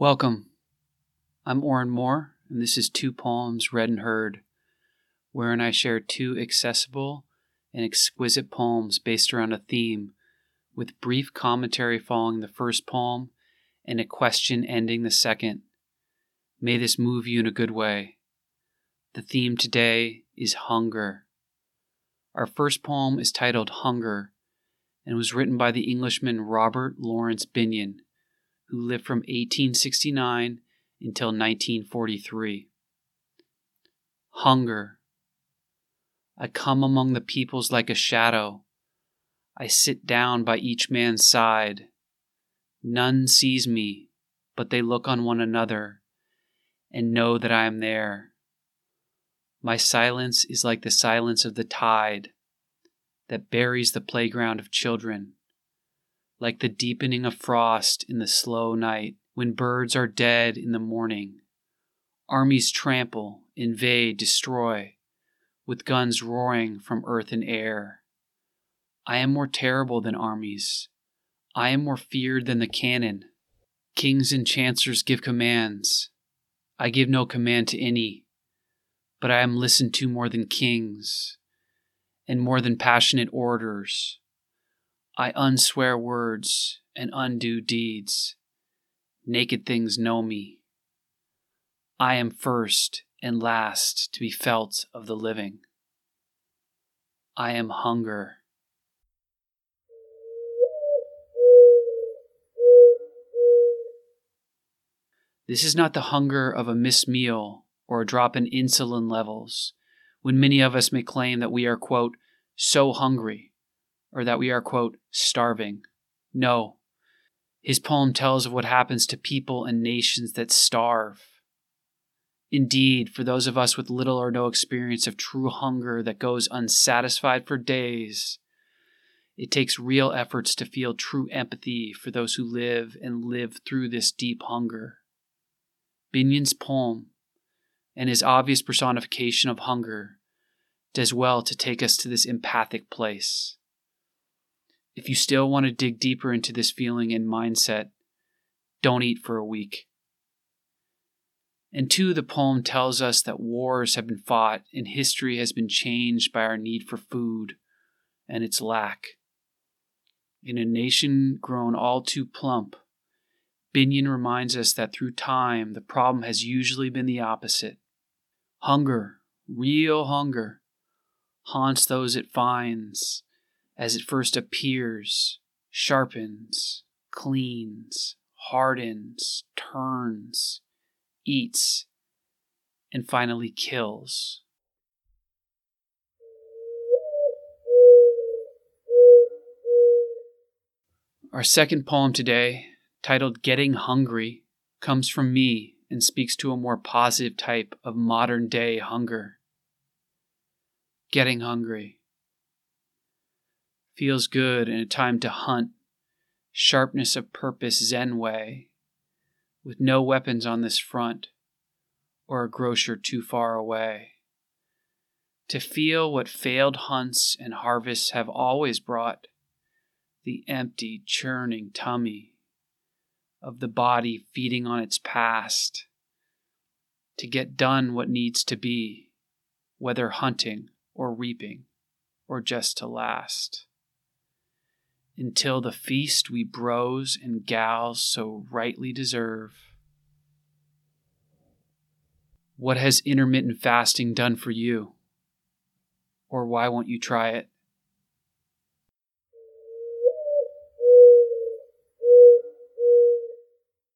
Welcome. I'm Oren Moore, and this is Two Poems Read and Heard, wherein I share two accessible and exquisite poems based around a theme, with brief commentary following the first poem and a question ending the second. May this move you in a good way. The theme today is hunger. Our first poem is titled Hunger and was written by the Englishman Robert Laurence Binyon who lived from 1869 until 1943. Hunger. I come among the peoples like a shadow. I sit down by each man's side. None sees me, but they look on one another and know that I am there. My silence is like the silence of the tide that buries the playground of children like the deepening of frost in the slow night when birds are dead in the morning. Armies trample, invade, destroy, with guns roaring from earth and air. I am more terrible than armies. I am more feared than the cannon. Kings and chancellors give commands. I give no command to any, but I am listened to more than kings and more than passionate orators. I unswear words and undo deeds. Naked things know me. I am first and last to be felt of the living. I am hunger. This is not the hunger of a missed meal or a drop in insulin levels, when many of us may claim that we are, quote, so hungry or that we are, quote, starving. No. His poem tells of what happens to people and nations that starve. Indeed, for those of us with little or no experience of true hunger that goes unsatisfied for days, it takes real efforts to feel true empathy for those who live and live through this deep hunger. Binyon's poem and his obvious personification of hunger does well to take us to this empathic place. If you still want to dig deeper into this feeling and mindset, don't eat for a week. And two, the poem tells us that wars have been fought and history has been changed by our need for food and its lack. In a nation grown all too plump, Binyon reminds us that through time the problem has usually been the opposite. Hunger, real hunger, haunts those it finds as it first appears, sharpens, cleans, hardens, turns, eats, and finally kills. Our second poem today, titled Getting Hungry, comes from me and speaks to a more positive type of modern day hunger. Getting hungry feels good in a time to hunt, sharpness of purpose Zen way, with no weapons on this front, or a grocer too far away. To feel what failed hunts and harvests have always brought the empty, churning tummy of the body feeding on its past, to get done what needs to be, whether hunting or reaping or just to last until the feast we bros and gals so rightly deserve. What has intermittent fasting done for you? Or why won't you try it?